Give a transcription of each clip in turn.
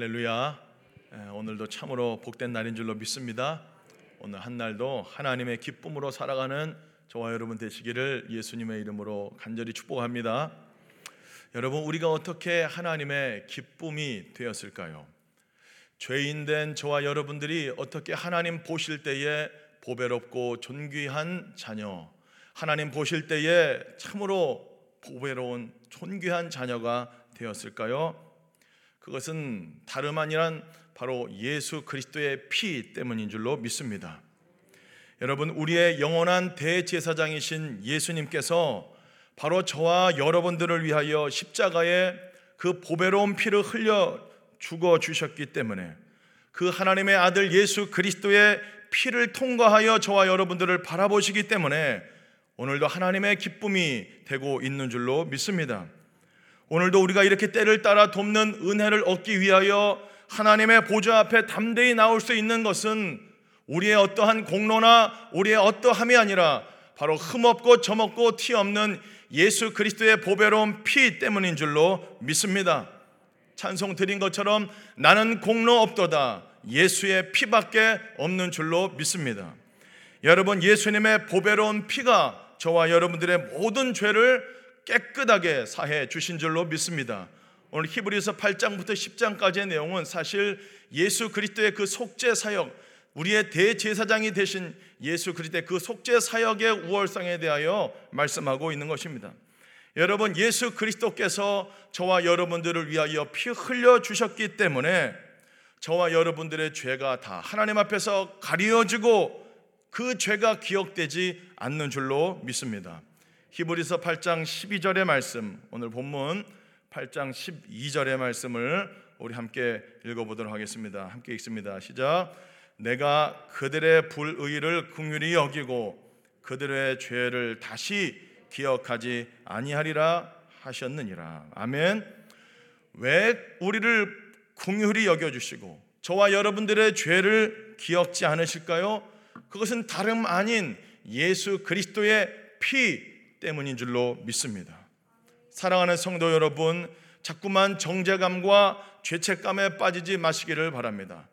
할렐루야. 오늘도 참으로 복된 날인 줄로 믿습니다. 오늘 한 날도 하나님의 기쁨으로 살아가는 저와 여러분 되시기를 예수님의 이름으로 간절히 축복합니다. 여러분, 우리가 어떻게 하나님의 기쁨이 되었을까요? 죄인된 저와 여러분들이 어떻게 하나님 보실 때에 보배롭고 존귀한 자녀, 하나님 보실 때에 참으로 보배로운 존귀한 자녀가 되었을까요? 그것은 다름 아니란 바로 예수 그리스도의 피 때문인 줄로 믿습니다. 여러분, 우리의 영원한 대제사장이신 예수님께서 바로 저와 여러분들을 위하여 십자가에 그 보배로운 피를 흘려 죽어 주셨기 때문에 그 하나님의 아들 예수 그리스도의 피를 통과하여 저와 여러분들을 바라보시기 때문에 오늘도 하나님의 기쁨이 되고 있는 줄로 믿습니다. 오늘도 우리가 이렇게 때를 따라 돕는 은혜를 얻기 위하여 하나님의 보좌 앞에 담대히 나올 수 있는 것은 우리의 어떠한 공로나 우리의 어떠함이 아니라 바로 흠없고 점없고 티 없는 예수 그리스도의 보배로운 피 때문인 줄로 믿습니다. 찬송 드린 것처럼 나는 공로 없도다. 예수의 피밖에 없는 줄로 믿습니다. 여러분 예수님의 보배로운 피가 저와 여러분들의 모든 죄를 깨끗하게 사해 주신 줄로 믿습니다. 오늘 히브리서 8장부터 10장까지의 내용은 사실 예수 그리스도의 그 속죄 사역, 우리의 대제사장이 되신 예수 그리스도의 그 속죄 사역의 우월성에 대하여 말씀하고 있는 것입니다. 여러분 예수 그리스도께서 저와 여러분들을 위하여 피 흘려 주셨기 때문에 저와 여러분들의 죄가 다 하나님 앞에서 가려지고 그 죄가 기억되지 않는 줄로 믿습니다. 히브리서 8장 12절의 말씀, 오늘 본문 8장 12절의 말씀을 우리 함께 읽어보도록 하겠습니다. 함께 읽습니다. 시작. 내가 그들의 불의를 긍휼히 여기고 그들의 죄를 다시 기억하지 아니하리라 하셨느니라. 아멘. 왜 우리를 긍휼히 여겨 주시고 저와 여러분들의 죄를 기억지 않으실까요? 그것은 다름 아닌 예수 그리스도의 피 때문인 줄로 믿습니다. 사랑하는 성도 여러분, 자꾸만 정죄감과 죄책감에 빠지지 마시기를 바랍니다.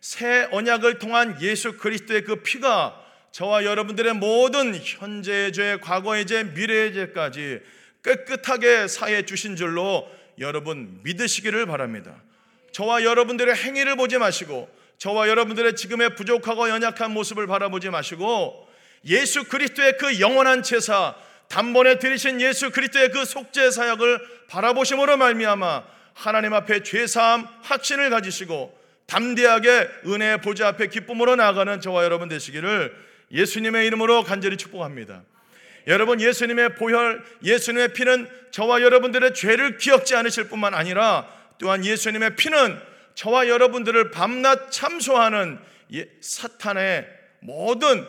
새 언약을 통한 예수 그리스도의 그 피가 저와 여러분들의 모든 현재의 죄, 과거의 죄, 미래의 죄까지 깨끗하게 사해 주신 줄로 여러분 믿으시기를 바랍니다. 저와 여러분들의 행위를 보지 마시고 저와 여러분들의 지금의 부족하고 연약한 모습을 바라보지 마시고 예수 그리스도의 그 영원한 제사 단번에 들이신 예수 그리스도의 그 속죄 사역을 바라보심으로 말미암아 하나님 앞에 죄 사함 확신을 가지시고 담대하게 은혜의 보좌 앞에 기쁨으로 나아가는 저와 여러분 되시기를 예수님의 이름으로 간절히 축복합니다. 여러분 예수님의 보혈, 예수님의 피는 저와 여러분들의 죄를 기억지 않으실 뿐만 아니라 또한 예수님의 피는 저와 여러분들을 밤낮 참소하는 사탄의 모든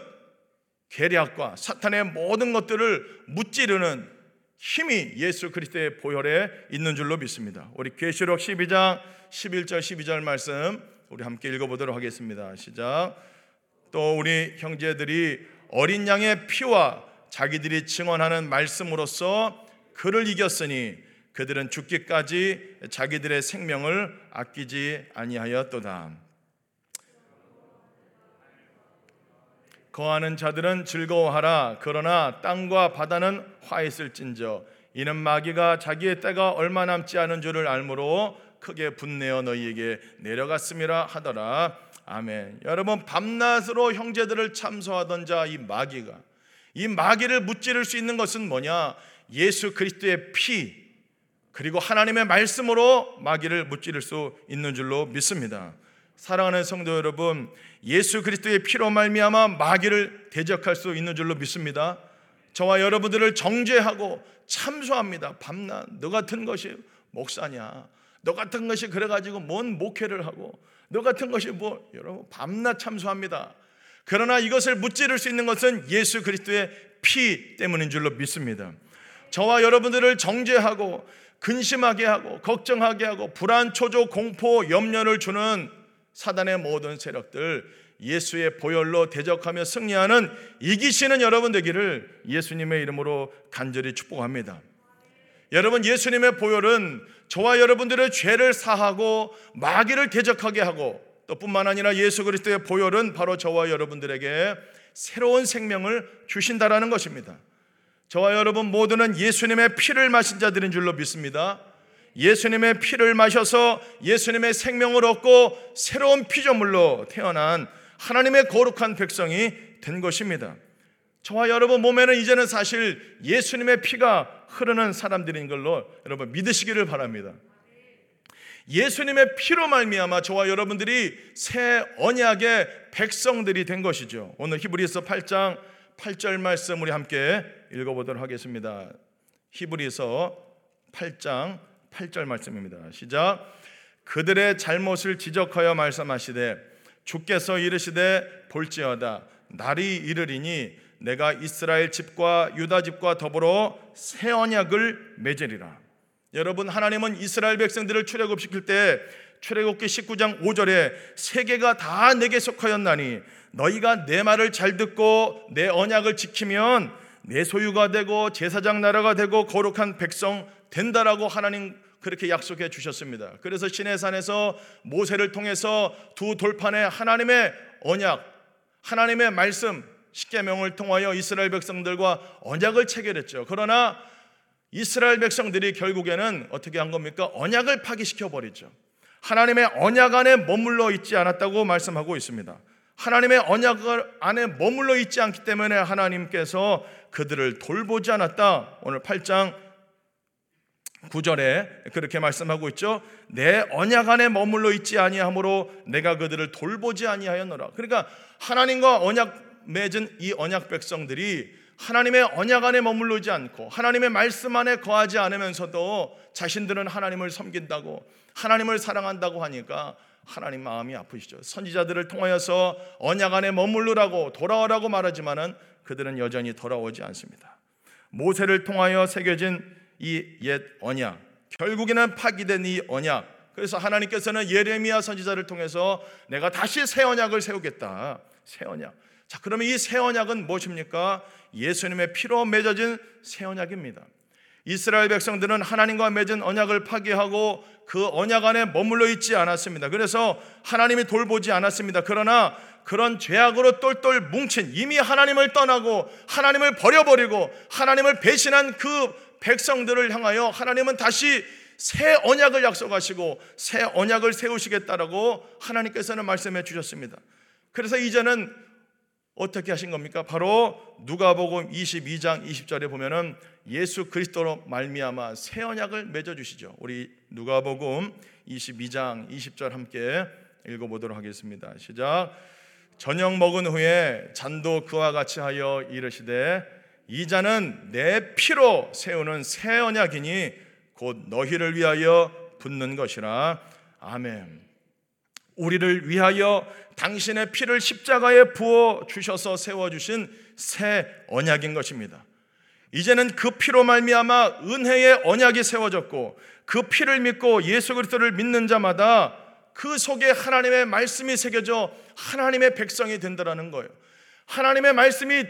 계략과 사탄의 모든 것들을 무찌르는 힘이 예수 그리스도의 보혈에 있는 줄로 믿습니다. 우리 계시록 12장 11절 12절 말씀 우리 함께 읽어보도록 하겠습니다. 시작. 또 우리 형제들이 어린 양의 피와 자기들이 증언하는 말씀으로써 그를 이겼으니 그들은 죽기까지 자기들의 생명을 아끼지 아니하였도다. 거하는 자들은 즐거워하라. 그러나 땅과 바다는 화했을진저 이는 마귀가 자기의 때가 얼마 남지 않은 줄을 알므로 크게 분내어 너희에게 내려갔음이라 하더라. 아멘. 여러분 밤낮으로 형제들을 참소하던 자 이 마귀가 이 마귀를 무찌를 수 있는 것은 뭐냐? 예수 그리스도의 피 그리고 하나님의 말씀으로 마귀를 무찌를 수 있는 줄로 믿습니다. 사랑하는 성도 여러분, 예수 그리스도의 피로 말미암아 마귀를 대적할 수 있는 줄로 믿습니다. 저와 여러분들을 정죄하고 참소합니다. 밤낮 너 같은 것이 목사냐? 너 같은 것이 그래가지고 뭔 목회를 하고 너 같은 것이 뭐 여러분 밤낮 참소합니다. 그러나 이것을 무찌를 수 있는 것은 예수 그리스도의 피 때문인 줄로 믿습니다. 저와 여러분들을 정죄하고 근심하게 하고 걱정하게 하고 불안, 초조, 공포, 염려를 주는 사단의 모든 세력들 예수의 보혈로 대적하며 승리하는 이기시는 여러분 되기를 예수님의 이름으로 간절히 축복합니다. 여러분 예수님의 보혈은 저와 여러분들의 죄를 사하고 마귀를 대적하게 하고 또 뿐만 아니라 예수 그리스도의 보혈은 바로 저와 여러분들에게 새로운 생명을 주신다라는 것입니다. 저와 여러분 모두는 예수님의 피를 마신 자들인 줄로 믿습니다. 예수님의 피를 마셔서 예수님의 생명을 얻고 새로운 피조물로 태어난 하나님의 거룩한 백성이 된 것입니다. 저와 여러분 몸에는 이제는 사실 예수님의 피가 흐르는 사람들인 걸로 여러분 믿으시기를 바랍니다. 예수님의 피로 말미암아 저와 여러분들이 새 언약의 백성들이 된 것이죠. 오늘 히브리서 8장 8절 말씀 우리 함께 읽어보도록 하겠습니다. 히브리서 8장 8절 말씀입니다. 시작. 그들의 잘못을 지적하여 말씀하시되 주께서 이르시되 볼지어다 날이 이르리니 내가 이스라엘 집과 유다 집과 더불어 새 언약을 맺으리라. 여러분 하나님은 이스라엘 백성들을 출애굽시킬 때 출애굽기 19장 5절에 세계가 다 내게 속하였나니 너희가 내 말을 잘 듣고 내 언약을 지키면 내 소유가 되고 제사장 나라가 되고 거룩한 백성 된다라고 하나님 그렇게 약속해 주셨습니다. 그래서 시내산에서 모세를 통해서 두 돌판에 하나님의 언약, 하나님의 말씀, 십계명을 통하여 이스라엘 백성들과 언약을 체결했죠. 그러나 이스라엘 백성들이 결국에는 어떻게 한 겁니까? 언약을 파기시켜 버리죠. 하나님의 언약 안에 머물러 있지 않았다고 말씀하고 있습니다. 하나님의 언약 안에 머물러 있지 않기 때문에 하나님께서 그들을 돌보지 않았다. 오늘 8장 9절에 그렇게 말씀하고 있죠. 내 언약 안에 머물러 있지 아니하므로 내가 그들을 돌보지 아니하였노라. 그러니까 하나님과 언약 맺은 이 언약 백성들이 하나님의 언약 안에 머물르지 않고 하나님의 말씀 안에 거하지 않으면서도 자신들은 하나님을 섬긴다고 하나님을 사랑한다고 하니까 하나님 마음이 아프시죠. 선지자들을 통하여서 언약 안에 머물르라고 돌아오라고 말하지만은 그들은 여전히 돌아오지 않습니다. 모세를 통하여 새겨진 이 옛 언약, 결국에는 파기된 이 언약. 그래서 하나님께서는 예레미야 선지자를 통해서 내가 다시 새 언약을 세우겠다. 새 언약. 자, 그러면 이 새 언약은 무엇입니까? 예수님의 피로 맺어진 새 언약입니다. 이스라엘 백성들은 하나님과 맺은 언약을 파기하고 그 언약 안에 머물러 있지 않았습니다. 그래서 하나님이 돌보지 않았습니다. 그러나 그런 죄악으로 똘똘 뭉친 이미 하나님을 떠나고 하나님을 버려버리고 하나님을 배신한 그 백성들을 향하여 하나님은 다시 새 언약을 약속하시고 새 언약을 세우시겠다라고 하나님께서는 말씀해 주셨습니다. 그래서 이제는 어떻게 하신 겁니까? 바로 누가복음 22장 20절에 보면은 예수 그리스도로 말미암아 새 언약을 맺어 주시죠. 우리 누가복음 22장 20절 함께 읽어 보도록 하겠습니다. 시작. 저녁 먹은 후에 잔도 그와 같이 하여 이르시되 이 잔은 내 피로 세우는 새 언약이니 곧 너희를 위하여 붓는 것이라. 아멘. 우리를 위하여 당신의 피를 십자가에 부어 주셔서 세워 주신 새 언약인 것입니다. 이제는 그 피로 말미암아 은혜의 언약이 세워졌고 그 피를 믿고 예수 그리스도를 믿는 자마다 그 속에 하나님의 말씀이 새겨져 하나님의 백성이 된다라는 거예요. 하나님의 말씀이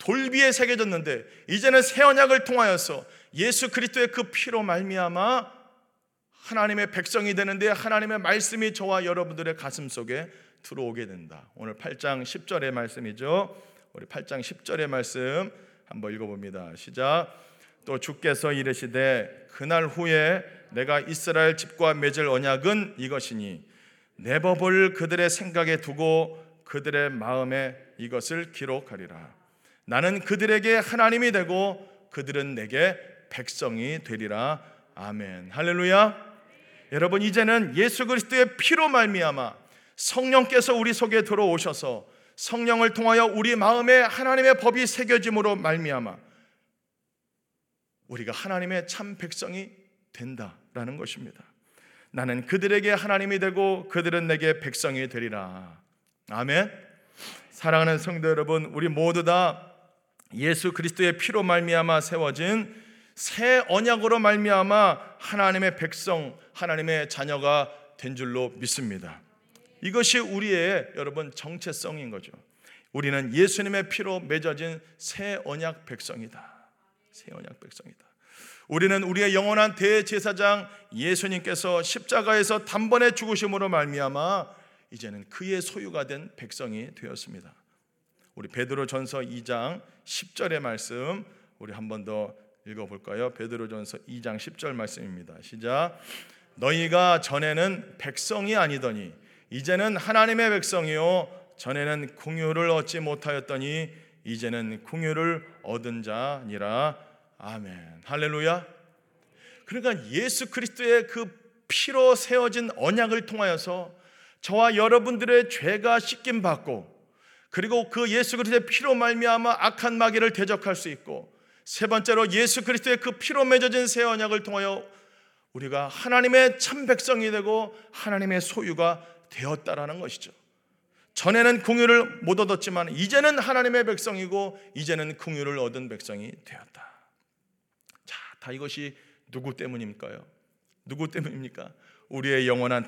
돌비에 새겨졌는데 이제는 새 언약을 통하여서 예수 그리스도의 그 피로 말미암아 하나님의 백성이 되는데 하나님의 말씀이 저와 여러분들의 가슴 속에 들어오게 된다. 오늘 8장 10절의 말씀이죠. 우리 8장 10절의 말씀 한번 읽어봅니다. 시작. 또 주께서 이르시되 그날 후에 내가 이스라엘 집과 맺을 언약은 이것이니 내 법을 그들의 생각에 두고 그들의 마음에 이것을 기록하리라. 나는 그들에게 하나님이 되고 그들은 내게 백성이 되리라. 아멘. 할렐루야. 여러분 이제는 예수 그리스도의 피로 말미암아 성령께서 우리 속에 들어오셔서 성령을 통하여 우리 마음에 하나님의 법이 새겨짐으로 말미암아 우리가 하나님의 참 백성이 된다라는 것입니다. 나는 그들에게 하나님이 되고 그들은 내게 백성이 되리라. 아멘. 사랑하는 성도 여러분, 우리 모두 다 예수 그리스도의 피로 말미암아 세워진 새 언약으로 말미암아 하나님의 백성, 하나님의 자녀가 된 줄로 믿습니다. 이것이 우리의 여러분 정체성인 거죠. 우리는 예수님의 피로 맺어진 새 언약 백성이다. 새 언약 백성이다. 우리는 우리의 영원한 대제사장 예수님께서 십자가에서 단번에 죽으심으로 말미암아 이제는 그의 소유가 된 백성이 되었습니다. 우리 베드로전서 2장 10절의 말씀 우리 한 번 더 읽어 볼까요? 베드로전서 2장 10절 말씀입니다. 시작. 너희가 전에는 백성이 아니더니 이제는 하나님의 백성이요 전에는 궁유를 얻지 못하였더니 이제는 궁유를 얻은 자니라. 아멘. 할렐루야. 그러니까 예수 그리스도의 그 피로 세워진 언약을 통하여서 저와 여러분들의 죄가 씻김 받고 그리고 그 예수 그리스도의 피로 말미암아 악한 마귀를 대적할 수 있고 세 번째로 예수 그리스도의 그 피로 맺어진 새 언약을 통하여 우리가 하나님의 참 백성이 되고 하나님의 소유가 되었다라는 것이죠. 전에는 궁유를 못 얻었지만 이제는 하나님의 백성이고 이제는 궁유를 얻은 백성이 되었다. 자, 다 이것이 누구 때문입니까요? 누구 때문입니까? 우리의 영원한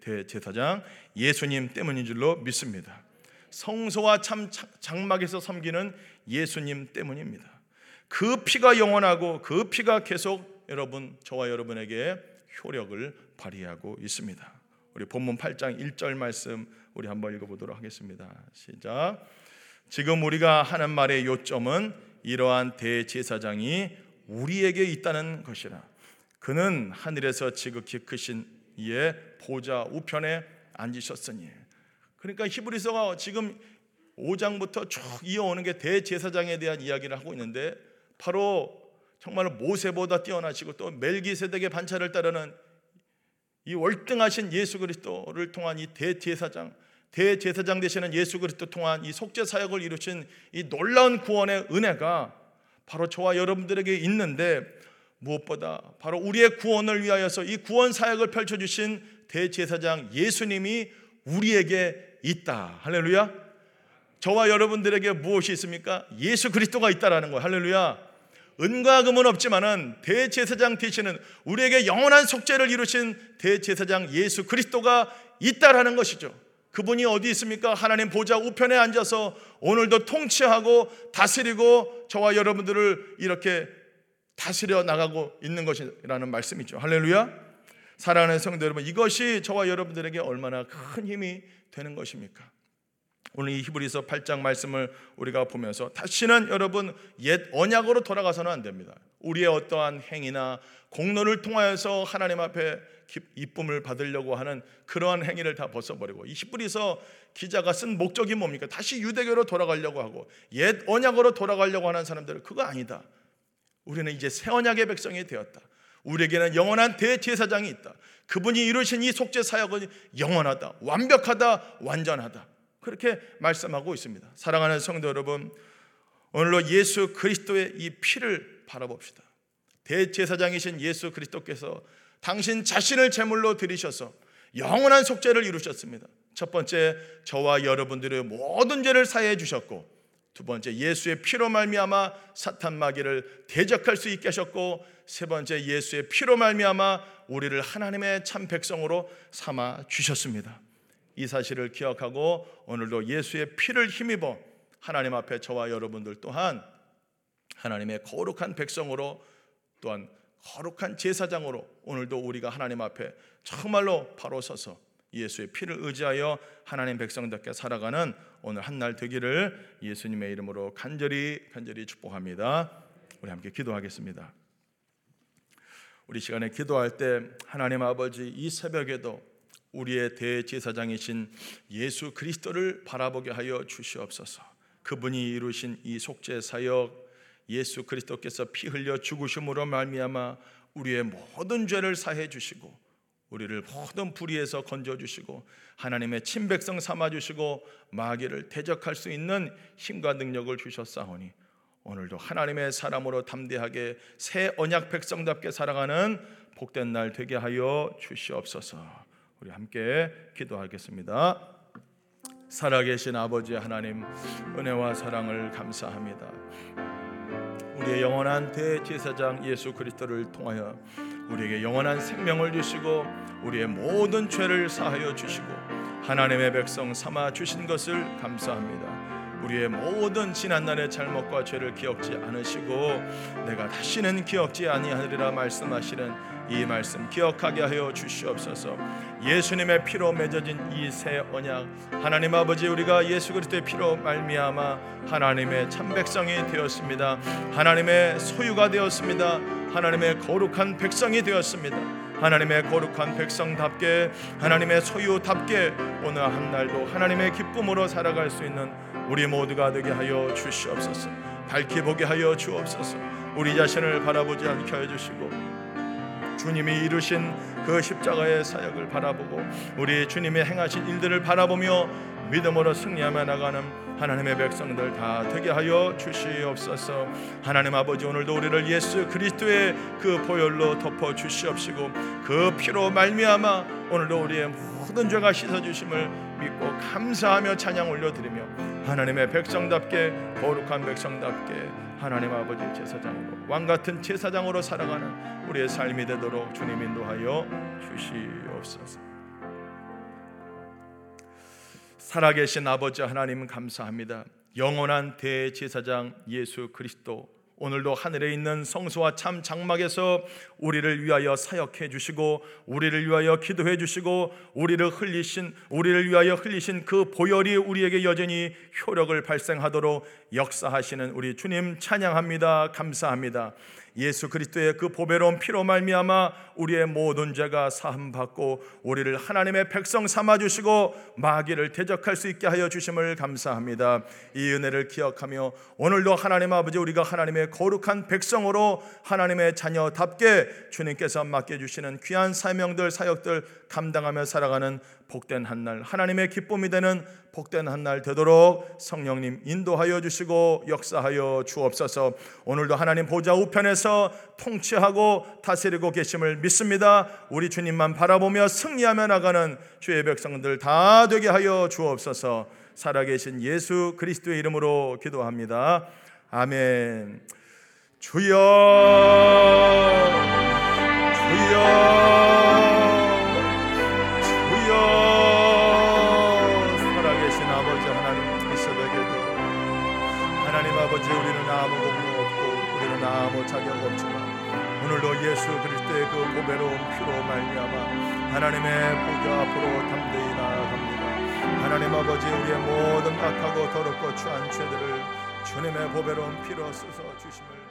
대제사장 예수님 때문인 줄로 믿습니다. 성소와 참 장막에서 섬기는 예수님 때문입니다. 그 피가 영원하고 그 피가 계속 여러분 저와 여러분에게 효력을 발휘하고 있습니다. 우리 본문 8장 1절 말씀 우리 한번 읽어보도록 하겠습니다. 시작. 지금 우리가 하는 말의 요점은 이러한 대제사장이 우리에게 있다는 것이라. 그는 하늘에서 지극히 크신 이의 보좌 우편에 앉으셨으니. 그러니까 히브리서가 지금 5장부터 쭉 이어오는 게 대제사장에 대한 이야기를 하고 있는데 바로 정말 모세보다 뛰어나시고 또 멜기세덱의 반차를 따르는 이 월등하신 예수 그리스도를 통한 이 대제사장 대제사장 되시는 예수 그리스도 통한 이 속죄 사역을 이루신 이 놀라운 구원의 은혜가 바로 저와 여러분들에게 있는데 무엇보다 바로 우리의 구원을 위하여서 이 구원 사역을 펼쳐 주신 대제사장 예수님이 우리에게 있다. 할렐루야. 저와 여러분들에게 무엇이 있습니까? 예수 그리스도가 있다라는 거예요. 할렐루야. 은과 금은 없지만은 대제사장 되시는 우리에게 영원한 속죄를 이루신 대제사장 예수 그리스도가 있다라는 것이죠. 그분이 어디 있습니까? 하나님 보좌 우편에 앉아서 오늘도 통치하고 다스리고 저와 여러분들을 이렇게 다스려 나가고 있는 것이라는 말씀이죠. 할렐루야. 사랑하는 성도 여러분, 이것이 저와 여러분들에게 얼마나 큰 힘이 되는 것입니까? 오늘 이 히브리서 8장 말씀을 우리가 보면서 다시는 여러분 옛 언약으로 돌아가서는 안 됩니다. 우리의 어떠한 행위나 공로를 통하여서 하나님 앞에 이쁨을 받으려고 하는 그러한 행위를 다 벗어버리고 이 히브리서 기자가 쓴 목적이 뭡니까? 다시 유대교로 돌아가려고 하고 옛 언약으로 돌아가려고 하는 사람들은 그거 아니다. 우리는 이제 새 언약의 백성이 되었다. 우리에게는 영원한 대제사장이 있다. 그분이 이루신 이 속죄 사역은 영원하다, 완벽하다, 완전하다. 그렇게 말씀하고 있습니다. 사랑하는 성도 여러분, 오늘로 예수 그리스도의 이 피를 바라봅시다. 대제사장이신 예수 그리스도께서 당신 자신을 제물로 드리셔서 영원한 속죄를 이루셨습니다. 첫 번째 저와 여러분들의 모든 죄를 사해 주셨고 두 번째 예수의 피로 말미암아 사탄 마귀를 대적할 수 있게 하셨고 세 번째 예수의 피로 말미암아 우리를 하나님의 참 백성으로 삼아 주셨습니다. 이 사실을 기억하고 오늘도 예수의 피를 힘입어 하나님 앞에 저와 여러분들 또한 하나님의 거룩한 백성으로 또한 거룩한 제사장으로 오늘도 우리가 하나님 앞에 정말로 바로 서서 예수의 피를 의지하여 하나님 백성답게 살아가는 오늘 한 날 되기를 예수님의 이름으로 간절히 간절히 축복합니다. 우리 함께 기도하겠습니다. 우리 시간에 기도할 때 하나님 아버지 이 새벽에도 우리의 대제사장이신 예수 그리스도를 바라보게 하여 주시옵소서. 그분이 이루신 이 속죄 사역 예수 그리스도께서 피 흘려 죽으심으로 말미암아 우리의 모든 죄를 사해 주시고 우리를 모든 불의에서 건져 주시고 하나님의 친백성 삼아 주시고 마귀를 대적할 수 있는 힘과 능력을 주셨사오니 오늘도 하나님의 사람으로 담대하게 새 언약 백성답게 살아가는 복된 날 되게 하여 주시옵소서. 우리 함께 기도하겠습니다. 살아계신 아버지 하나님 은혜와 사랑을 감사합니다. 우리의 영원한 대제사장 예수 그리스도를 통하여 우리에게 영원한 생명을 주시고 우리의 모든 죄를 사하여 주시고 하나님의 백성 삼아 주신 것을 감사합니다. 우리의 모든 지난날의 잘못과 죄를 기억지 않으시고 내가 다시는 기억지 아니하리라 말씀하시는 이 말씀 기억하게 하여 주시옵소서. 예수님의 피로 맺어진 이 새 언약 하나님 아버지 우리가 예수 그리스도의 피로 말미암아 하나님의 참 백성이 되었습니다. 하나님의 소유가 되었습니다. 하나님의 거룩한 백성이 되었습니다. 하나님의 거룩한 백성답게 하나님의 소유답게 오늘 한 날도 하나님의 기쁨으로 살아갈 수 있는 우리 모두가 되게 하여 주시옵소서. 밝히 보게 하여 주옵소서. 우리 자신을 바라보지 않게 해 주시고 주님이 이루신 그 십자가의 사역을 바라보고 우리 주님의 행하신 일들을 바라보며 믿음으로 승리하며 나가는 하나님의 백성들 다 되게 하여 주시옵소서. 하나님 아버지 오늘도 우리를 예수 그리스도의 그 보혈로 덮어 주시옵시고 그 피로 말미암아 오늘도 우리의 모든 죄가 씻어 주심을 믿고 감사하며 찬양 올려 드리며 하나님의 백성답게 거룩한 백성답게 하나님 아버지 제사장으로 왕 같은 제사장으로 살아가는 우리의 삶이 되도록 주님 인도하여 주시옵소서. 살아계신 아버지 하나님 감사합니다. 영원한 대제사장 예수 그리스도 오늘도 하늘에 있는 성소와 참 장막에서 우리를 위하여 사역해 주시고 우리를 위하여 기도해 주시고 우리를 흘리신 우리를 위하여 흘리신 그 보혈이 우리에게 여전히 효력을 발생하도록 역사하시는 우리 주님 찬양합니다. 감사합니다. 예수 그리스도의 그 보배로운 피로 말미암아 우리의 모든 죄가 사함 받고 우리를 하나님의 백성 삼아 주시고 마귀를 대적할 수 있게 하여 주심을 감사합니다. 이 은혜를 기억하며 오늘도 하나님 아버지 우리가 하나님의 거룩한 백성으로 하나님의 자녀답게 주님께서 맡겨 주시는 귀한 사명들 사역들 감당하며 살아가는 복된 한 날 하나님의 기쁨이 되는 복된 한 날 되도록 성령님 인도하여 주시고 역사하여 주옵소서. 오늘도 하나님 보좌 우편에서 통치하고 다스리고 계심을 믿습니다. 우리 주님만 바라보며 승리하며 나가는 주의 백성들 다 되게 하여 주옵소서. 살아계신 예수 그리스도의 이름으로 기도합니다. 아멘. 주여 주여 자격 없지만 오늘도 예수 그리스도의 그 보배로운 피로 말미암아 하나님의 보좌 앞으로 담대히 나아갑니다. 하나님 아버지 우리의 모든 악하고 더럽고 추한 죄들을 주님의 보배로운 피로 씻어 주심을